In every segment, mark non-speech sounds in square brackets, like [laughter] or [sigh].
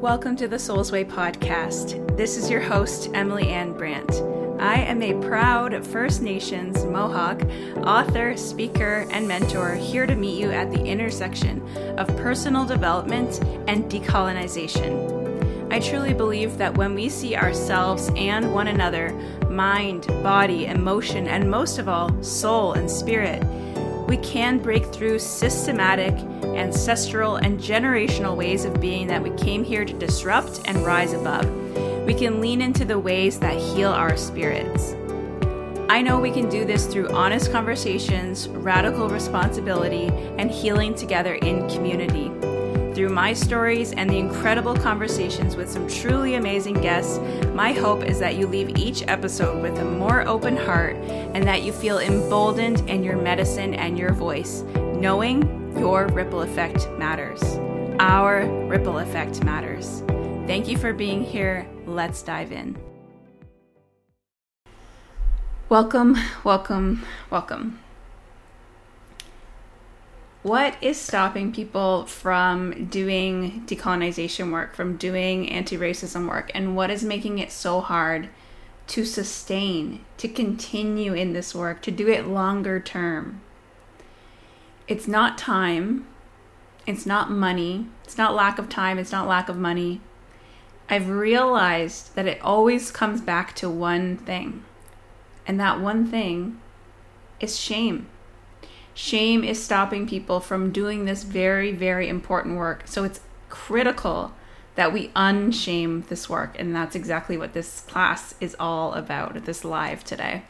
Welcome to the Soul's Way podcast. This is your host, Emily Anne Brant. I am a proud First Nations Mohawk author, speaker, and mentor here to meet you at the intersection of personal development and decolonization. I truly believe that when we see ourselves and one another, mind, body, emotion, and most of all, soul and spirit, we can break through systematic, ancestral, and generational ways of being that we came here to disrupt and rise above. We can lean into the ways that heal our spirits. I know we can do this through honest conversations, radical responsibility, and healing together in community. Through my stories and the incredible conversations with some truly amazing guests, my hope is that you leave each episode with a more open heart and that you feel emboldened in your medicine and your voice, knowing your ripple effect matters. Our ripple effect matters. Thank you for being here. Let's dive in. Welcome, welcome, welcome. What is stopping people from doing decolonization work, from doing anti racism work, and what is making it so hard to sustain, to continue in this work, to do it longer term? It's not time, it's not money, it's not lack of time, it's not lack of money. I've realized that it always comes back to one thing, and that one thing is shame Shame is stopping people from doing this very, very important work. So it's critical that we unshame this work. And that's exactly what this class is all about, this live today.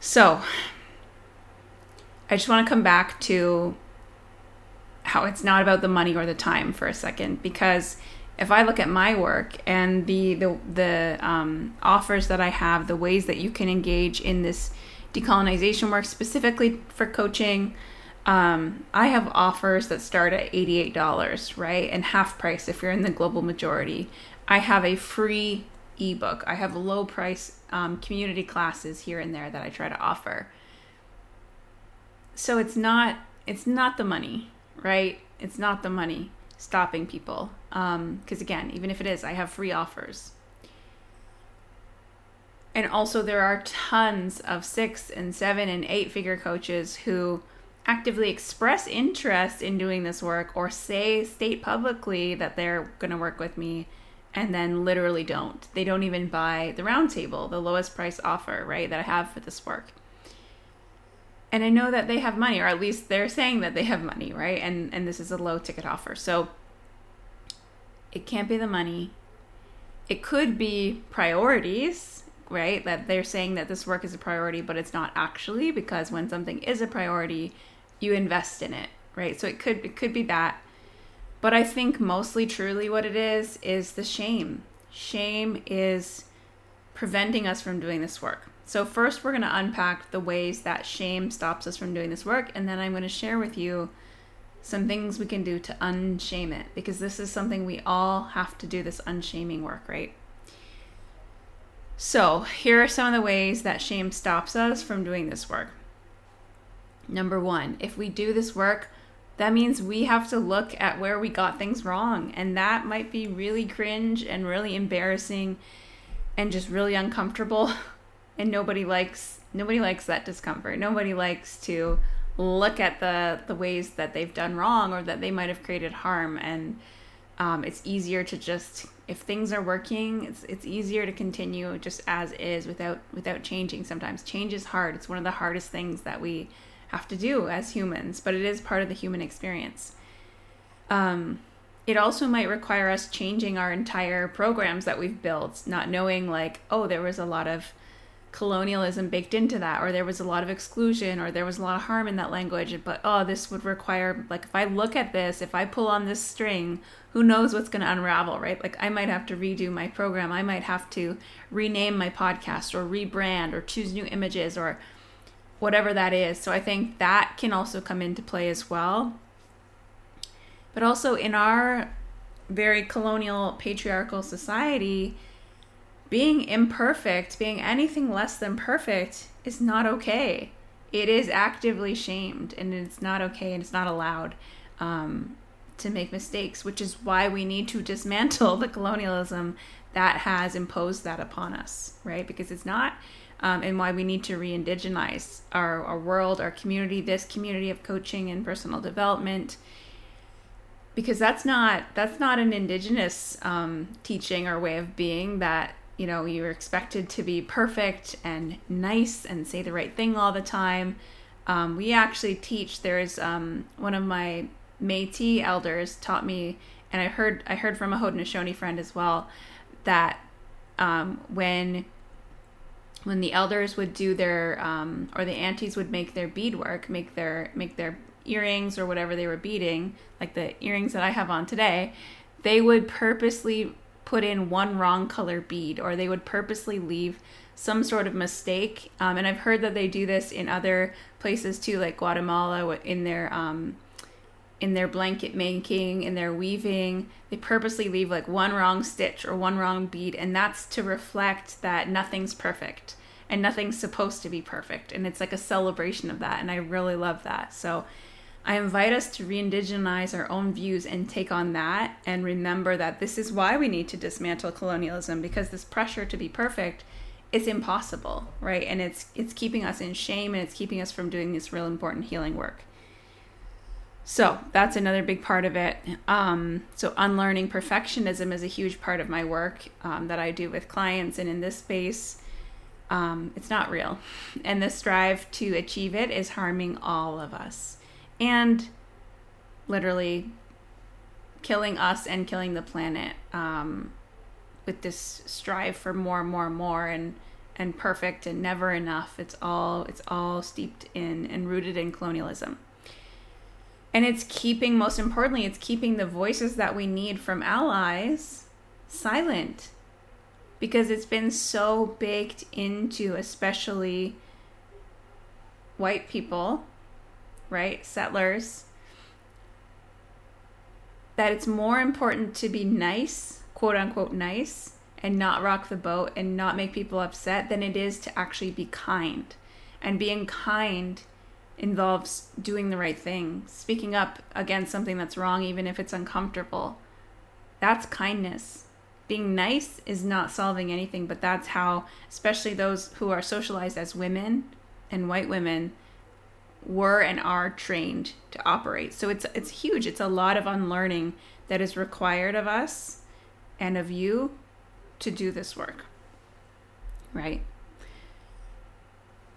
So I just want to come back to how it's not about the money or the time for a second because if I look at my work and the the the um, offers that I have, the ways that you can engage in this decolonization work specifically for coaching. Um, I have offers that start at $88, right? And half price if you're in the global majority. I have a free ebook. I have low price um, community classes here and there that I try to offer. So it's not it's not the money, right? It's not the money stopping people. Because um, again, even if it is, I have free offers. And also, there are tons of six and seven and eight figure coaches who actively express interest in doing this work or say, state publicly that they're going to work with me and then literally don't. They don't even buy the roundtable, the lowest price offer, right, that I have for this work. And I know that they have money, or at least they're saying that they have money, right? And and this is a low ticket offer. So it can't be the money. It could be priorities right? That they're saying that this work is a priority, but it's not actually because when something is a priority, you invest in it, right? So it could it could be that. But I think mostly truly what it is is the shame. Shame is preventing us from doing this work. So first we're going to unpack the ways that shame stops us from doing this work and then I'm going to share with you some things we can do to unshame it because this is something we all have to do this unshaming work, right? So, here are some of the ways that shame stops us from doing this work. Number one, if we do this work, that means we have to look at where we got things wrong. And that might be really cringe and really embarrassing and just really uncomfortable. [laughs] And nobody likes nobody likes that discomfort. Nobody likes to look at the the ways that they've done wrong or that they might have created harm and um, it's easier to just if things are working it's it's easier to continue just as is without without changing sometimes. Change is hard. It's one of the hardest things that we have to do as humans but it is part of the human experience. Um, it also might require us changing our entire programs that we've built not knowing like oh there was a lot of colonialism baked into that or there was a lot of exclusion or there was a lot of harm in that language but oh this would require like if i look at this if i pull on this string who knows what's going to unravel right? Like i might have to redo my program. I might have to rename my podcast or rebrand or choose new images or whatever that is. So i think that can also come into play as well. But also in our very colonial patriarchal society being imperfect, being anything less than perfect, is not okay. It is actively shamed, and it's not okay, and it's not allowed. Um, to make mistakes, which is why we need to dismantle [laughs] the colonialism that has imposed that upon us, right? Because it's not, um, and why we need to re indigenize our, our world, our community, this community of coaching and personal development. Because that's not that's not an indigenous um, teaching or way of being that you know you're expected to be perfect and nice and say the right thing all the time. Um, we actually teach. There's um, one of my Métis elders taught me, and I heard I heard from a Haudenosaunee friend as well that um, when when the elders would do their um, or the aunties would make their beadwork, make their make their earrings or whatever they were beading, like the earrings that I have on today, they would purposely put in one wrong color bead or they would purposely leave some sort of mistake. Um, and I've heard that they do this in other places too, like Guatemala in their um, in their blanket making, in their weaving, they purposely leave like one wrong stitch or one wrong bead, and that's to reflect that nothing's perfect and nothing's supposed to be perfect. And it's like a celebration of that, and I really love that. So I invite us to re indigenize our own views and take on that and remember that this is why we need to dismantle colonialism because this pressure to be perfect is impossible, right? And it's it's keeping us in shame and it's keeping us from doing this real important healing work. So that's another big part of it. Um, so unlearning perfectionism is a huge part of my work um, that I do with clients, and in this space, um, it's not real, and the strive to achieve it is harming all of us, and literally killing us and killing the planet um, with this strive for more, more, more, and and perfect and never enough. It's all it's all steeped in and rooted in colonialism and it's keeping most importantly it's keeping the voices that we need from allies silent because it's been so baked into especially white people right settlers that it's more important to be nice quote unquote nice and not rock the boat and not make people upset than it is to actually be kind and being kind involves doing the right thing, speaking up against something that's wrong, even if it's uncomfortable. That's kindness. Being nice is not solving anything, but that's how, especially those who are socialized as women and white women, were and are trained to operate. So it's it's huge. It's a lot of unlearning that is required of us and of you to do this work. Right?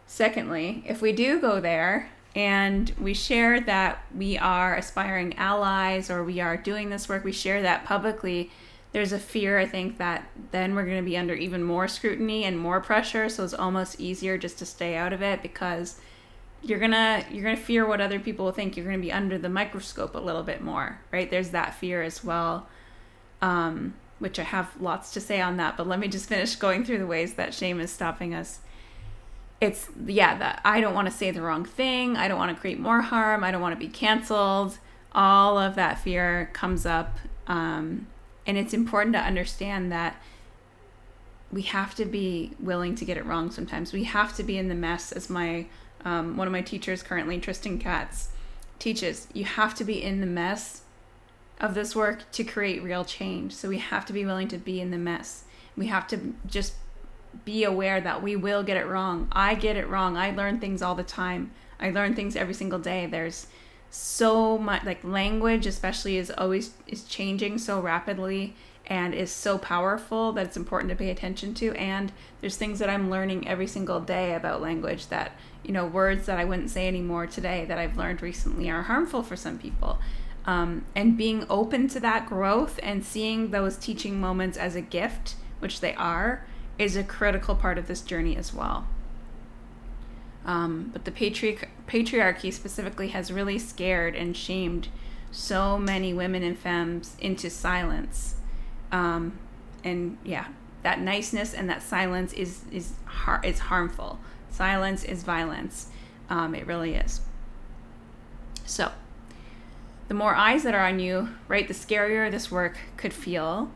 Secondly, if we do go there and we share that we are aspiring allies or we are doing this work, we share that publicly, there's a fear, I think, that then we're going to be under even more scrutiny and more pressure. So it's almost easier just to stay out of it because you're gonna you're gonna fear what other people will think. You're gonna be under the microscope a little bit more, right? There's that fear as well. Um, which I have lots to say on that, but let me just finish going through the ways that shame is stopping us it's yeah that i don't want to say the wrong thing i don't want to create more harm i don't want to be canceled all of that fear comes up um, and it's important to understand that we have to be willing to get it wrong sometimes we have to be in the mess as my um, one of my teachers currently tristan katz teaches you have to be in the mess of this work to create real change so we have to be willing to be in the mess we have to just be aware that we will get it wrong. I get it wrong. I learn things all the time. I learn things every single day. There's so much like language especially is always is changing so rapidly and is so powerful that it's important to pay attention to and there's things that I'm learning every single day about language that you know words that I wouldn't say anymore today that I've learned recently are harmful for some people um, and being open to that growth and seeing those teaching moments as a gift which they are is a critical part of this journey as well. Um, but the patri- patriarchy specifically has really scared and shamed so many women and femmes into silence. Um, and yeah, that niceness and that silence is is har- is harmful. Silence is violence. Um, it really is. So, the more eyes that are on you, right, the scarier this work could feel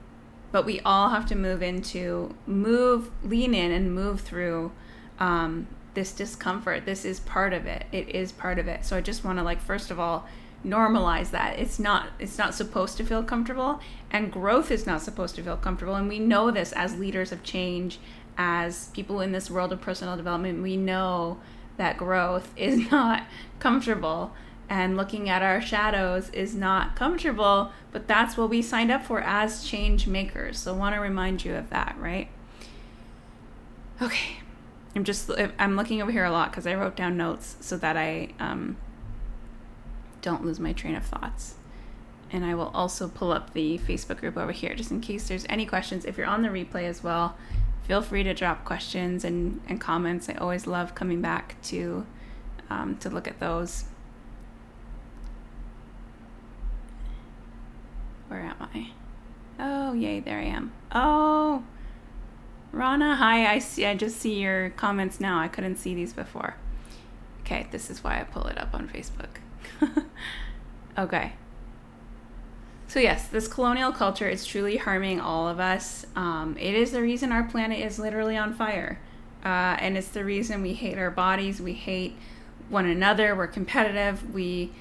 but we all have to move into move lean in and move through um, this discomfort this is part of it it is part of it so i just want to like first of all normalize that. It's not it's not supposed to feel comfortable and growth is not supposed to feel comfortable. And we know this as leaders of change as people in this world of personal development we know that growth [laughs] is not comfortable and looking at our shadows is not comfortable but that's what we signed up for as change makers. So I want to remind you of that right? Okay. I'm just i'm looking over here a lot because i wrote down notes so that i um, don't lose my train of thoughts. And I will also pull up the Facebook group over here just in case there's any questions. If you're on the replay as well, feel free to drop questions and, and comments. I always love coming back to um, to look at those. Where am I? Oh, yay, there I am. Oh, Rana, hi. I see. I just see your comments now. I couldn't see these before. Okay, this is why I pull it up on Facebook. [laughs] okay. So, yes, this colonial culture is truly harming all of us. Um, it is the reason our planet is literally on fire. Uh, and it's the reason we hate our bodies, we hate one another, we're competitive, we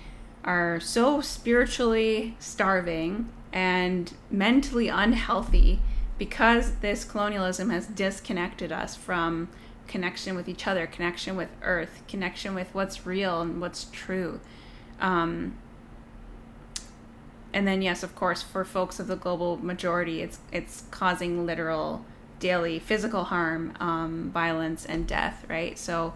are so spiritually starving and mentally unhealthy because this colonialism has disconnected us from connection with each other, connection with earth, connection with what's real and what's true. Um, and then yes, of course, for folks of the global majority, it's it's causing literal daily physical harm, um, violence, and death. Right. So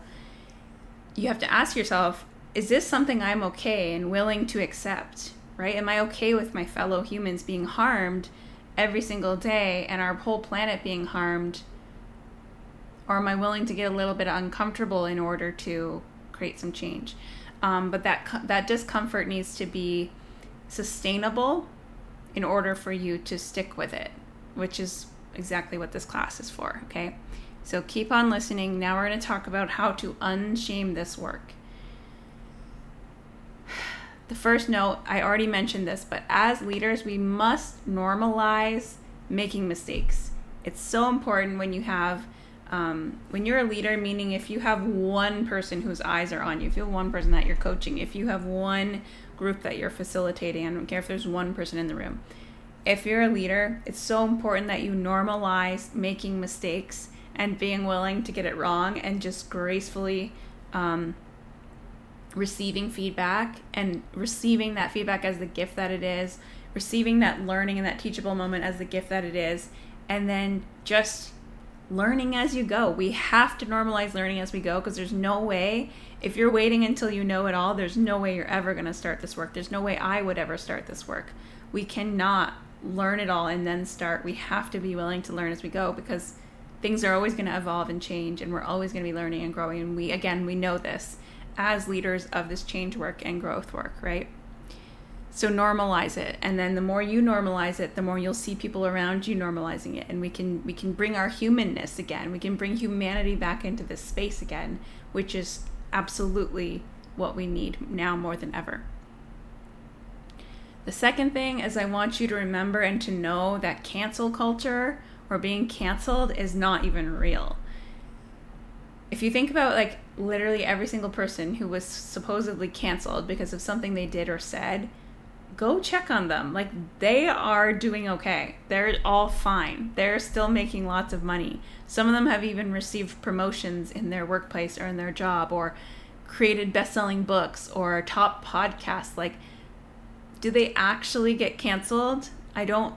you have to ask yourself: Is this something I'm okay and willing to accept? Right? Am I okay with my fellow humans being harmed every single day and our whole planet being harmed? Or am I willing to get a little bit uncomfortable in order to create some change? Um, but that that discomfort needs to be sustainable in order for you to stick with it, which is exactly what this class is for. Okay, so keep on listening. Now we're going to talk about how to unshame this work. [sighs] The first note, I already mentioned this, but as leaders, we must normalize making mistakes. It's so important when you have um, when you're a leader, meaning if you have one person whose eyes are on you, if you have one person that you're coaching, if you have one group that you're facilitating, I don't care if there's one person in the room. If you're a leader, it's so important that you normalize making mistakes and being willing to get it wrong and just gracefully um, receiving feedback and receiving that feedback as the gift that it is, receiving that learning and that teachable moment as the gift that it is, and then just learning as you go. We have to normalize learning as we go because there's no way, if you're waiting until you know it all, there's no way you're ever going to start this work. There's no way I would ever start this work. We cannot learn it all and then start. We have to be willing to learn as we go because things are always going to evolve and change and we're always going to be learning and growing. And we, again, we know this as leaders of this change work and growth work, right? So normalize it, and then the more you normalize it, the more you'll see people around you normalizing it, and we can we can bring our humanness again. We can bring humanity back into this space again, which is absolutely what we need now more than ever. The second thing is I want you to remember and to know that cancel culture or being canceled is not even real. If you think about like literally every single person who was supposedly canceled because of something they did or said, go check on them. Like they are doing okay. They're all fine. They're still making lots of money. Some of them have even received promotions in their workplace or in their job or created best-selling books or top podcasts. Like do they actually get canceled? I don't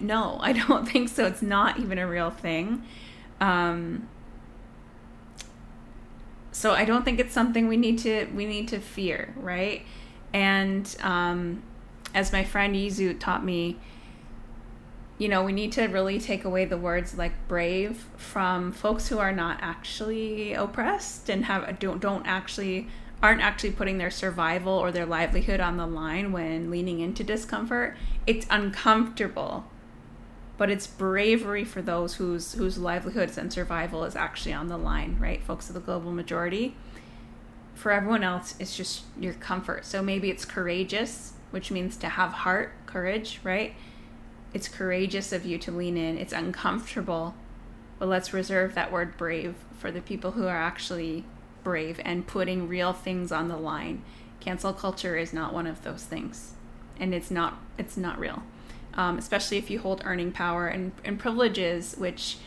know. [laughs] I don't think so. It's not even a real thing. Um so I don't think it's something we need to we need to fear, right? And um, as my friend Yizu taught me, you know, we need to really take away the words like brave from folks who are not actually oppressed and have don't don't actually aren't actually putting their survival or their livelihood on the line when leaning into discomfort. It's uncomfortable, but it's bravery for those whose whose livelihoods and survival is actually on the line, right? Folks of the global majority. For everyone else, it's just your comfort. So maybe it's courageous which means to have heart, courage, right? It's courageous of you to lean in. It's uncomfortable, but let's reserve that word brave for the people who are actually brave and putting real things on the line Cancel culture is not one of those things, and it's not it's not real. Um, especially if you hold earning power and, and privileges, which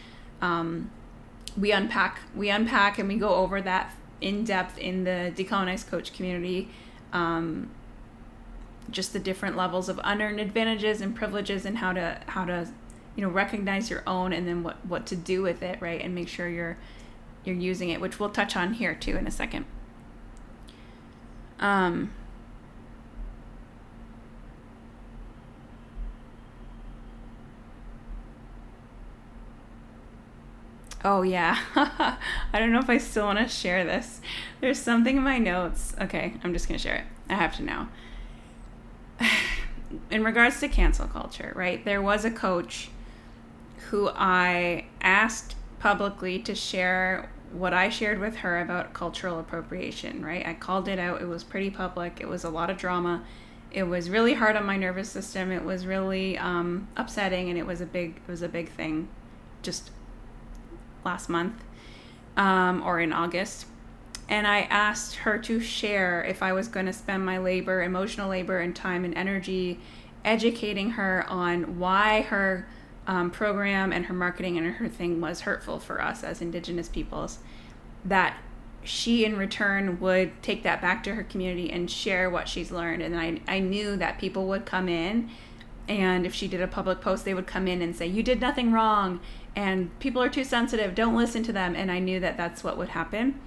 um, we unpack we unpack and we go over that in depth in the decolonized coach community. Um, just the different levels of unearned advantages and privileges and how to how to you know recognize your own and then what what to do with it right and make sure you're you're using it which we'll touch on here too in a second um Oh yeah. [laughs] I don't know if I still want to share this. There's something in my notes. Okay, I'm just going to share it. I have to now. [sighs] in regards to cancel culture, right? There was a coach who I asked publicly to share what I shared with her about cultural appropriation, right? I called it out. It was pretty public. It was a lot of drama. It was really hard on my nervous system. It was really um, upsetting, and it was a big it was a big thing, just last month um, or in August. And I asked her to share if I was going to spend my labor, emotional labor, and time and energy educating her on why her um, program and her marketing and her thing was hurtful for us as Indigenous peoples, that she in return would take that back to her community and share what she's learned. And I, I knew that people would come in, and if she did a public post, they would come in and say, You did nothing wrong, and people are too sensitive, don't listen to them. And I knew that that's what would happen.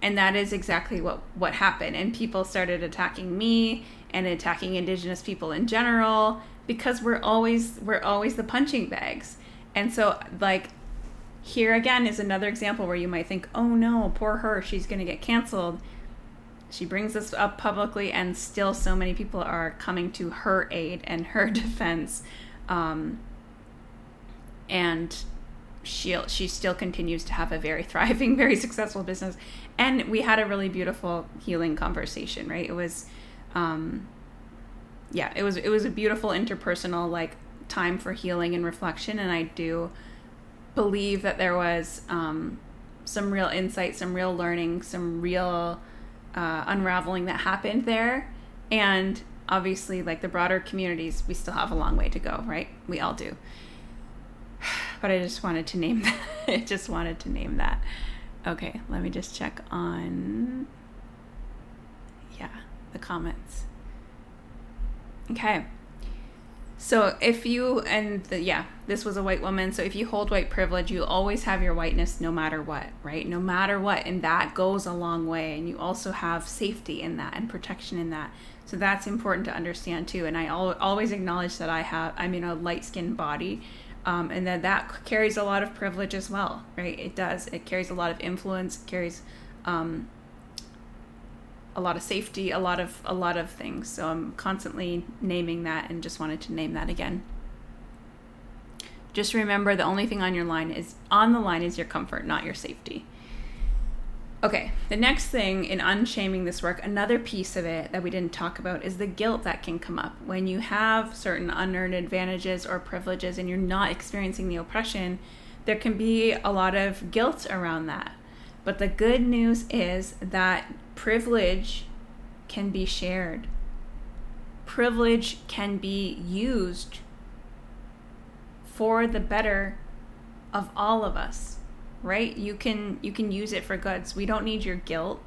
And that is exactly what, what happened. And people started attacking me and attacking Indigenous people in general because we're always we're always the punching bags. And so like here again is another example where you might think, "Oh no, poor her, she's going to get canceled." She brings this up publicly, and still so many people are coming to her aid and her [laughs] defense. Um, and she she still continues to have a very thriving, [laughs] very successful business. And we had a really beautiful healing conversation, right? It was um, yeah, it was it was a beautiful interpersonal like time for healing and reflection, and I do believe that there was um, some real insight, some real learning, some real uh, unraveling that happened there, and obviously, like the broader communities, we still have a long way to go, right? We all do. [sighs] But I just wanted to name [laughs] that. I just wanted to name that. Okay, let me just check on. Yeah, the comments. Okay. So if you and the, yeah, this was a white woman. So if you hold white privilege, you always have your whiteness no matter what, right? No matter what, and that goes a long way. And you also have safety in that and protection in that. So that's important to understand too. And I al- always acknowledge that I have, I'm in a light skinned body, um, and then that carries a lot of privilege as well, right? It does. It carries a lot of influence. Carries um, a lot of safety, a lot of a lot of things. So I'm constantly naming that and just wanted to name that again. Just remember the only thing on your line is on the line is your comfort, not your safety. Okay, the next thing in unshaming this work, another piece of it that we didn't talk about is the guilt that can come up when you have certain unearned advantages or privileges and you're not experiencing the oppression. There can be a lot of guilt around that. But the good news is that privilege can be shared. Privilege can be used for the better of all of us, right? You can you can use it for goods. We don't need your guilt.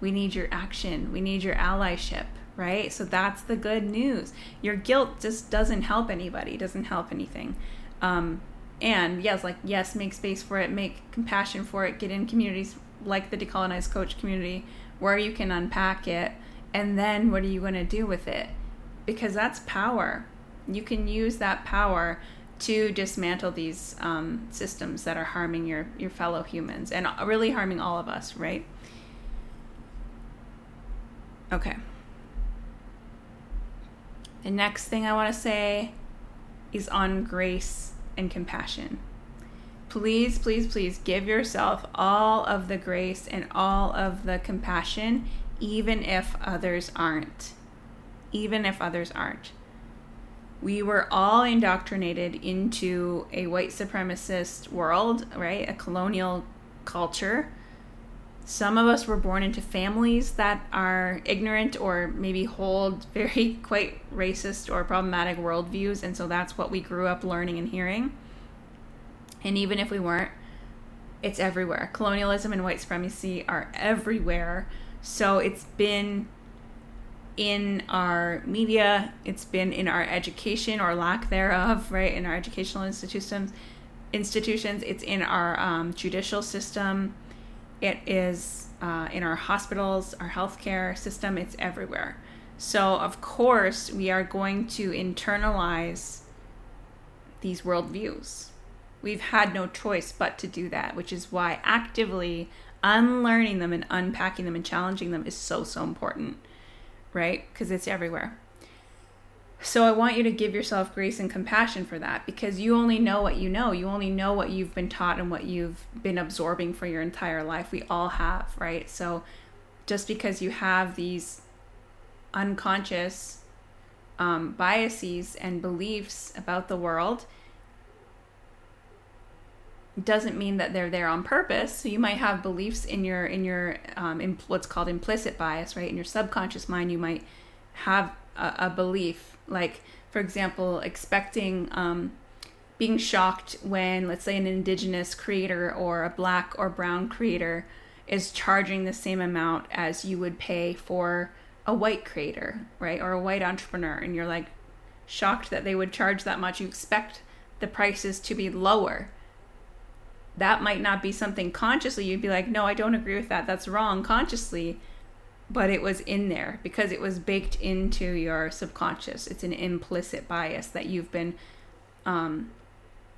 We need your action. We need your allyship, right? So that's the good news. Your guilt just doesn't help anybody. Doesn't help anything. Um, and yes, like yes, make space for it, make compassion for it, get in communities like the decolonized coach community where you can unpack it, and then what are you going to do with it? Because that's power. You can use that power to dismantle these um, systems that are harming your, your fellow humans and really harming all of us, right? Okay. The next thing I want to say is on grace and compassion please, please, please give yourself all of the grace and all of the compassion, even if others aren't. Even if others aren't. We were all indoctrinated into a white supremacist world, right? A colonial culture. Some of us were born into families that are ignorant or maybe hold [laughs] very quite racist or problematic worldviews, and so that's what we grew up learning and hearing. And even if we weren't, it's everywhere. Colonialism and white supremacy are everywhere. So it's been in our media, it's been in our education or lack thereof, right? In our educational institutions, institutions, it's in our um, judicial system, it is uh, in our hospitals, our healthcare system, it's everywhere. So, of course, we are going to internalize these worldviews. We've had no choice but to do that, which is why actively unlearning them and unpacking them and challenging them is so, so important, right? Because it's everywhere. So I want you to give yourself grace and compassion for that because you only know what you know. You only know what you've been taught and what you've been absorbing for your entire life. We all have, right? So just because you have these unconscious um, biases and beliefs about the world doesn't mean that they're there on purpose. So you might have beliefs in your in your um, in what's called implicit bias, right? In your subconscious mind, you might have a, a belief, like for example, expecting um, being shocked when, let's say, an indigenous creator or a black or brown creator is charging the same amount as you would pay for a white creator, right, or a white entrepreneur, and you're like shocked that they would charge that much. You expect the prices to be lower that might not be something consciously you'd be like, no, I don't agree with that. That's wrong consciously. But it was in there because it was baked into your subconscious. It's an implicit bias that you've been um,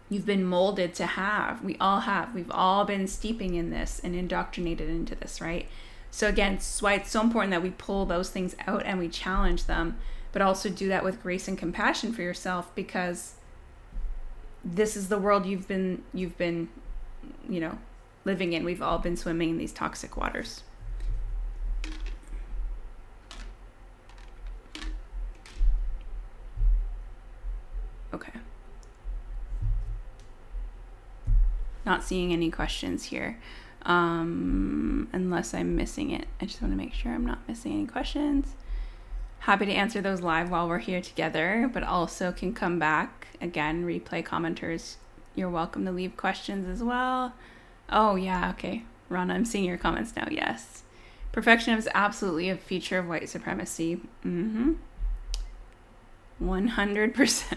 you've been molded to have. We all have. We've all been steeping in this and indoctrinated into this, right? So again, it's why it's so important that we pull those things out and we challenge them, but also do that with grace and compassion for yourself because this is the world you've been you've been you know, living in. We've all been swimming in these toxic waters. Okay. Not seeing any questions here. Um, unless I'm missing it. I just want to make sure I'm not missing any questions. Happy to answer those live while we're here together, but also can come back again, replay commenters you're welcome to leave questions as well. Oh, yeah, okay. Rana, I'm seeing your comments now. Yes. Perfection is absolutely a feature of white supremacy. Mm hmm. 100%.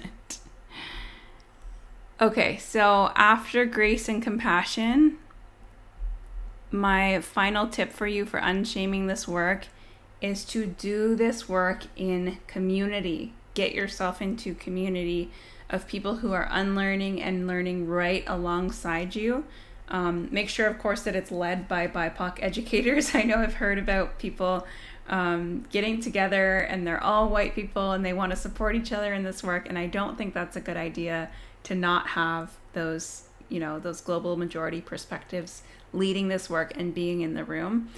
Okay, so after grace and compassion, my final tip for you for unshaming this work is to do this work in community. Get yourself into community of people who are unlearning and learning right alongside you. Um, make sure, of course, that it's led by BIPOC educators. [laughs] I know I've heard about people um, getting together and they're all white people and they want to support each other in this work. And I don't think that's a good idea to not have those, you know, those global majority perspectives leading this work and being in the room.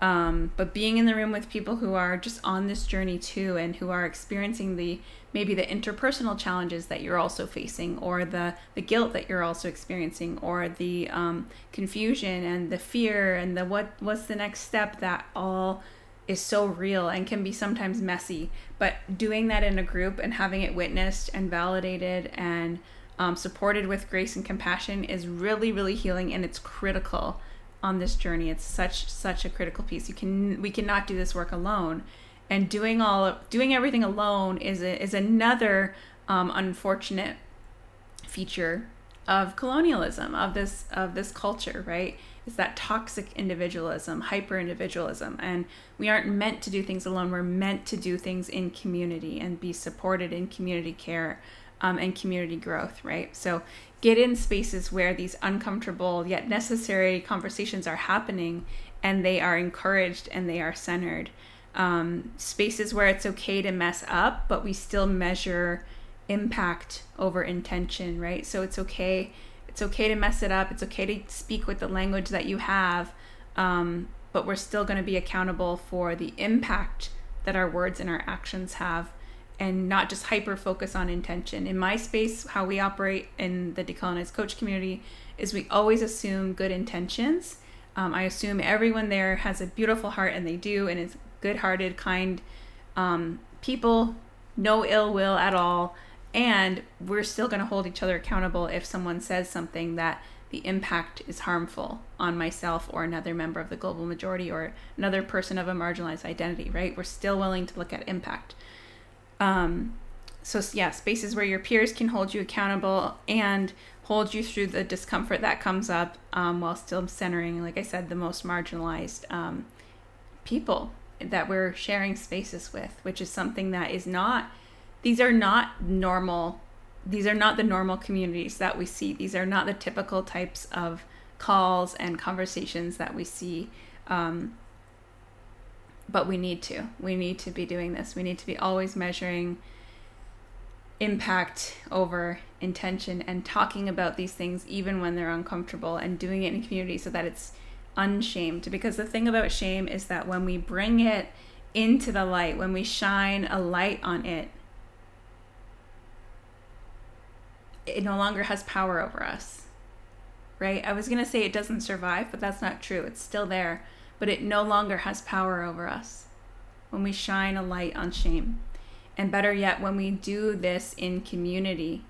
Um, but being in the room with people who are just on this journey too and who are experiencing the maybe the interpersonal challenges that you're also facing or the the guilt that you're also experiencing or the um, confusion and the fear and the what what's the next step that all is so real and can be sometimes messy. But doing that in a group and having it witnessed and validated and um, supported with grace and compassion is really really healing and it's critical on this journey. It's such such a critical piece. You can we cannot do this work alone. And doing all doing everything alone is a, is another um, unfortunate feature of colonialism of this of this culture right? It's that toxic individualism hyper individualism and we aren't meant to do things alone. We're meant to do things in community and be supported in community care um, and community growth right? So get in spaces where these uncomfortable yet necessary conversations are happening and they are encouraged and they are centered um, spaces where it's okay to mess up, but we still measure impact over intention, right? So it's okay. It's okay to mess it up. It's okay to speak with the language that you have, um, but we're still going to be accountable for the impact that our words and our actions have, and not just hyper focus on intention. In my space, how we operate in the decolonized coach community is we always assume good intentions Um, I assume everyone there has a beautiful heart, and they do, and is good-hearted, kind um, people, no ill will at all, and we're still going to hold each other accountable if someone says something that the impact is harmful on myself or another member of the global majority or another person of a marginalized identity, right? We're still willing to look at impact. Um, so, yeah, spaces where your peers can hold you accountable and hold you through the discomfort that comes up um, while still centering, like I said, the most marginalized um, people that we're sharing spaces with, which is something that is not, these are not normal these are not the normal communities that we see. These are not the typical types of calls and conversations that we see. Um, but we need to. We need to be doing this. We need to be always measuring impact over intention and talking about these things even when they're uncomfortable and doing it in community so that it's unshamed. Because the thing about shame is that when we bring it into the light, when we shine a light on it, it no longer has power over us. Right? I was going to say it doesn't survive, but that's not true. It's still there, but it no longer has power over us when we shine a light on shame. And better yet, when we do this in community,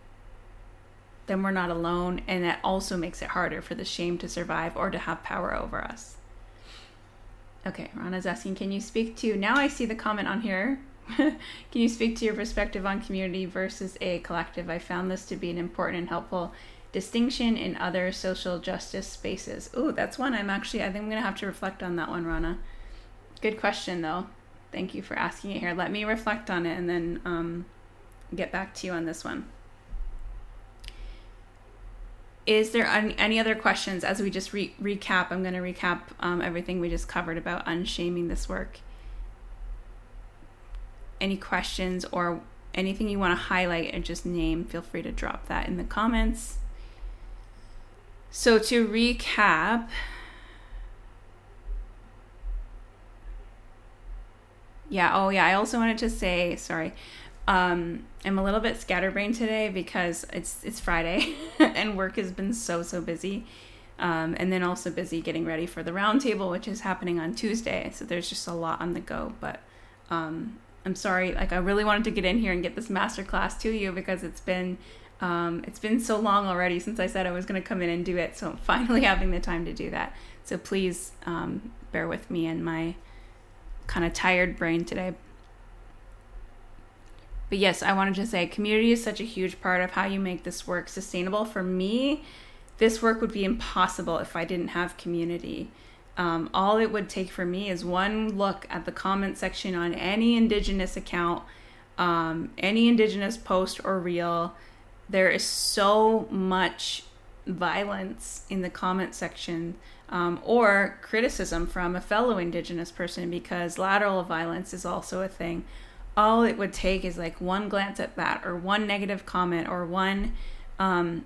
then we're not alone, and that also makes it harder for the shame to survive or to have power over us. Okay, Rana's asking, can you speak to now I see the comment on here [laughs] Can you speak to your perspective on community versus a collective? I found this to be an important and helpful distinction in other social justice spaces. Ooh, that's one I'm actually, I think I'm going to have to reflect on that one, Rana. Good question, though. Thank you for asking it here. Let me reflect on it and then um, get back to you on this one. Is there any other questions as we just re- recap? I'm going to recap um, everything we just covered about unshaming this work any questions or anything you want to highlight and just name, feel free to drop that in the comments. So, to recap, yeah, oh, yeah, I also wanted to say, sorry, um, I'm a little bit scatterbrained today because it's it's Friday [laughs] and work has been so so busy, um, and then also busy getting ready for the roundtable, which is happening on Tuesday. So there's just a lot on the go. But um, I'm sorry, like I really wanted to get in here and get this masterclass to you because it's been um, it's been so long already since I said I was going to come in and do it. So I'm finally [laughs] having the time to do that. So please um, bear with me and my kind of tired brain today. But yes, I wanted to say community is such a huge part of how you make this work sustainable. For me, this work would be impossible if I didn't have community. Um, all it would take for me is one look at the comment section on any Indigenous account, um, any Indigenous post or reel. There is so much violence in the comment section um, or criticism from a fellow Indigenous person because lateral violence is also a thing. All it would take is like one glance at that or one negative comment or one um,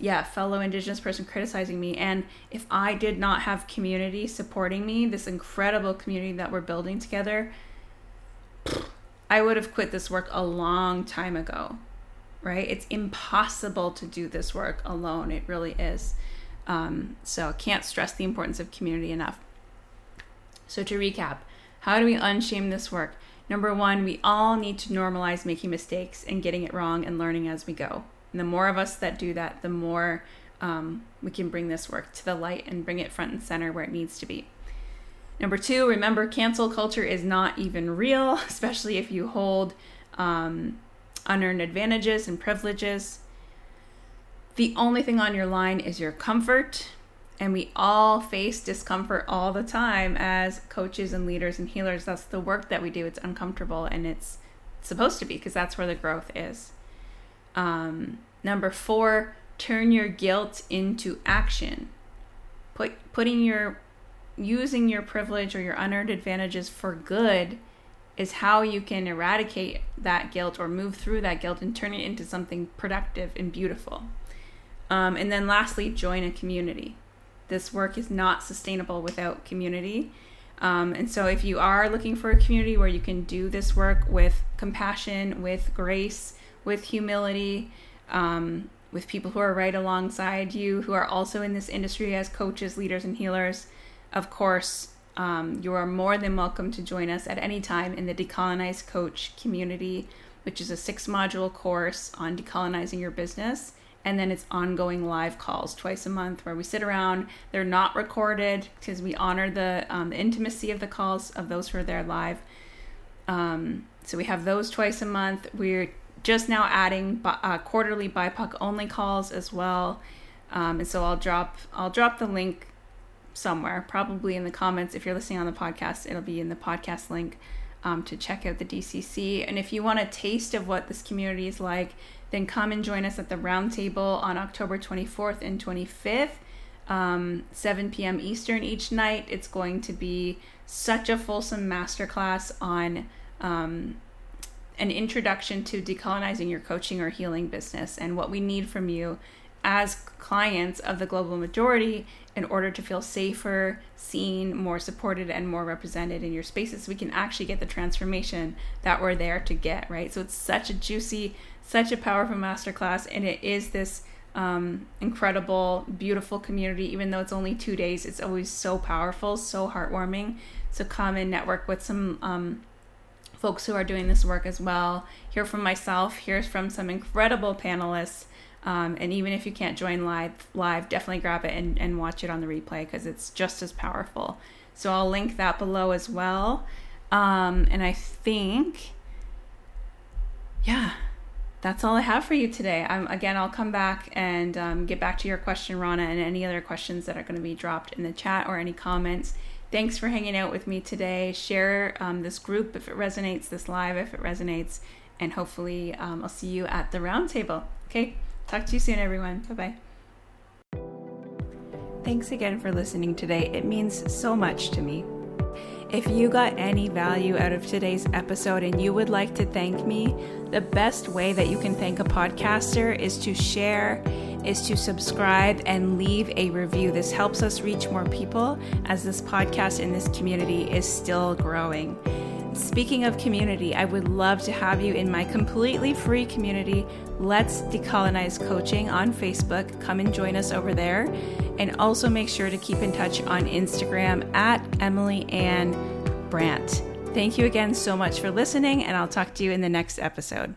yeah, fellow Indigenous person criticizing me. And if I did not have community supporting me, this incredible community that we're building together, I would have quit this work a long time ago, right? It's impossible to do this work alone. It really is. Um, so, can't stress the importance of community enough. So, to recap, how do we unshame this work? Number one, we all need to normalize making mistakes and getting it wrong and learning as we go. And the more of us that do that, the more um, we can bring this work to the light and bring it front and center where it needs to be. Number two, remember cancel culture is not even real, [laughs] especially if you hold um, unearned advantages and privileges. The only thing on your line is your comfort, and we all face discomfort all the time as coaches and leaders and healers. That's the work that we do. It's uncomfortable and it's supposed to be because that's where the growth is. Um, number four, turn your guilt into action. Put putting your using your privilege or your unearned advantages for good is how you can eradicate that guilt or move through that guilt and turn it into something productive and beautiful. Um, and then lastly, join a community. This work is not sustainable without community. Um, and so, if you are looking for a community where you can do this work with compassion, with grace, with humility, um, with people who are right alongside you, who are also in this industry as coaches, leaders, and healers. of course, um, you are more than welcome to join us at any time in the Decolonized Coach community, which is a six module course on decolonizing your business. And then it's ongoing live calls twice a month where we sit around. They're not recorded because we honor the, um, the intimacy of the calls of those who are there live. Um, so we have those twice a month. We're just now adding uh, quarterly BIPOC only calls as well. Um, and so I'll drop I'll drop the link somewhere, probably in the comments. If you're listening on the podcast, it'll be in the podcast link um, to check out the DCC. And if you want a taste of what this community is like, then come and join us at the roundtable on October 24th and 25th, um, 7 p.m. Eastern each night. It's going to be such a fulsome masterclass on um, an introduction to decolonizing your coaching or healing business and what we need from you as clients of the global majority in order to feel safer, seen, more supported, and more represented in your spaces. We can actually get the transformation that we're there to get, right? So it's such a juicy, such a powerful masterclass, and it is this um, incredible, beautiful community. Even though it's only two days, it's always so powerful, so heartwarming. So come and network with some um, folks who are doing this work as well. Hear from myself, hear from some incredible panelists um, and even if you can't join live, live, definitely grab it and, and watch it on the replay because it's just as powerful. So I'll link that below as well. Um, and I think, yeah, that's all I have for you today. I'm, again, I'll come back and um, get back to your question, Rana, and any other questions that are going to be dropped in the chat or any comments. Thanks for hanging out with me today. Share um, this group if it resonates, this live if it resonates, and hopefully um, I'll see you at the roundtable. Okay. Talk to you soon, everyone. Bye bye. Thanks again for listening today. It means so much to me. If you got any value out of today's episode and you would like to thank me, the best way that you can thank a podcaster is to share, is to subscribe, and leave a review. This helps us reach more people as this podcast in this community is still growing. Speaking of community, I would love to have you in my completely free community, Let's Decolonize Coaching on Facebook. Come and join us over there. And also make sure to keep in touch on Instagram at Emily Anne Brant. Thank you again so much for listening, and I'll talk to you in the next episode.